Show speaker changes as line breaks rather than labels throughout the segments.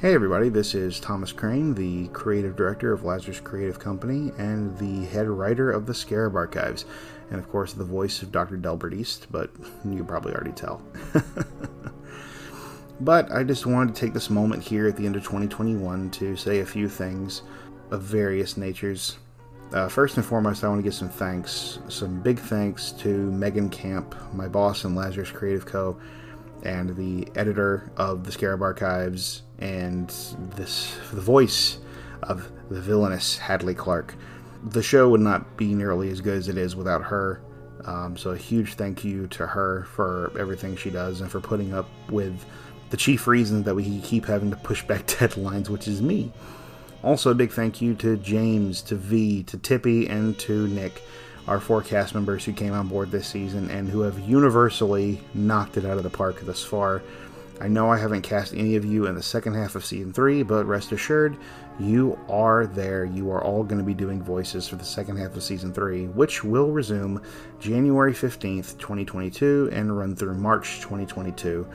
Hey everybody, this is Thomas Crain, the creative director of Lazarus Creative Company and the head writer of the Scarab Archives, and of course the voice of Dr. Delbert East, but you probably already tell. but I just wanted to take this moment here at the end of 2021 to say a few things of various natures. Uh, first and foremost, I want to give some thanks, some big thanks to Megan Camp, my boss in Lazarus Creative Co., and the editor of the Scarab Archives, and this the voice of the villainous Hadley Clark. The show would not be nearly as good as it is without her. Um, so a huge thank you to her for everything she does and for putting up with the chief reason that we keep having to push back deadlines, which is me. Also, a big thank you to James, to V, to Tippy, and to Nick our four cast members who came on board this season and who have universally knocked it out of the park thus far. I know I haven't cast any of you in the second half of season three, but rest assured, you are there. You are all going to be doing voices for the second half of season three, which will resume January 15th, 2022, and run through March 2022.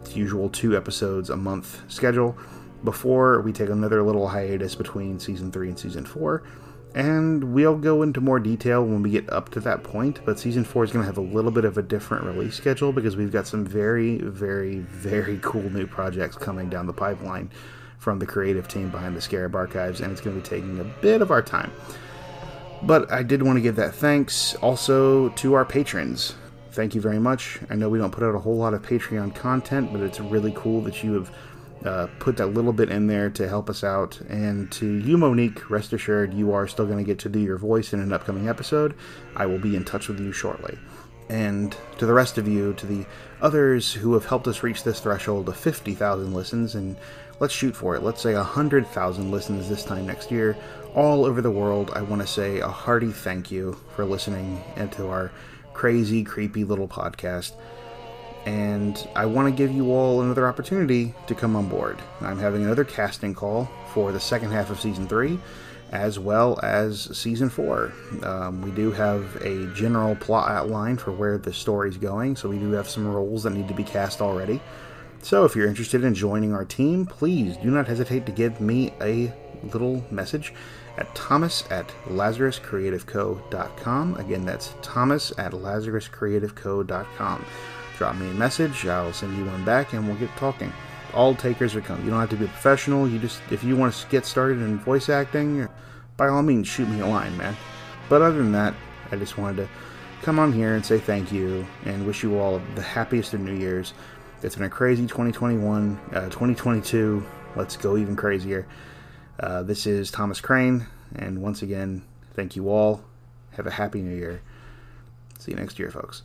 It's usual two episodes a month schedule before we take another little hiatus between season three and season four and we'll go into more detail when we get up to that point. But season four is going to have a little bit of a different release schedule because we've got some very, very, very cool new projects coming down the pipeline from the creative team behind the Scarab Archives, and it's going to be taking a bit of our time. But I did want to give that thanks also to our patrons. Thank you very much. I know we don't put out a whole lot of Patreon content, but it's really cool that you have uh, put that little bit in there to help us out. And to you, Monique, rest assured you are still going to get to do your voice in an upcoming episode. I will be in touch with you shortly. And to the rest of you, to the others who have helped us reach this threshold of 50,000 listens, and let's shoot for it. Let's say 100,000 listens this time next year, all over the world. I want to say a hearty thank you for listening into our crazy, creepy little podcast and I want to give you all another opportunity to come on board. I'm having another casting call for the second half of season three, as well as season four. Um, we do have a general plot outline for where the story's going, so we do have some roles that need to be cast already. So if you're interested in joining our team, please do not hesitate to give me a little message at thomas at lazaruscreativeco.com. Again, that's thomas at lazaruscreativeco.com drop me a message. I'll send you one back, and we'll get talking. All takers are coming. You don't have to be a professional. You just, if you want to get started in voice acting, by all means, shoot me a line, man. But other than that, I just wanted to come on here and say thank you and wish you all the happiest of New Year's. It's been a crazy 2021, uh, 2022. Let's go even crazier. Uh, this is Thomas Crain, and once again, thank you all. Have a happy New Year. See you next year, folks.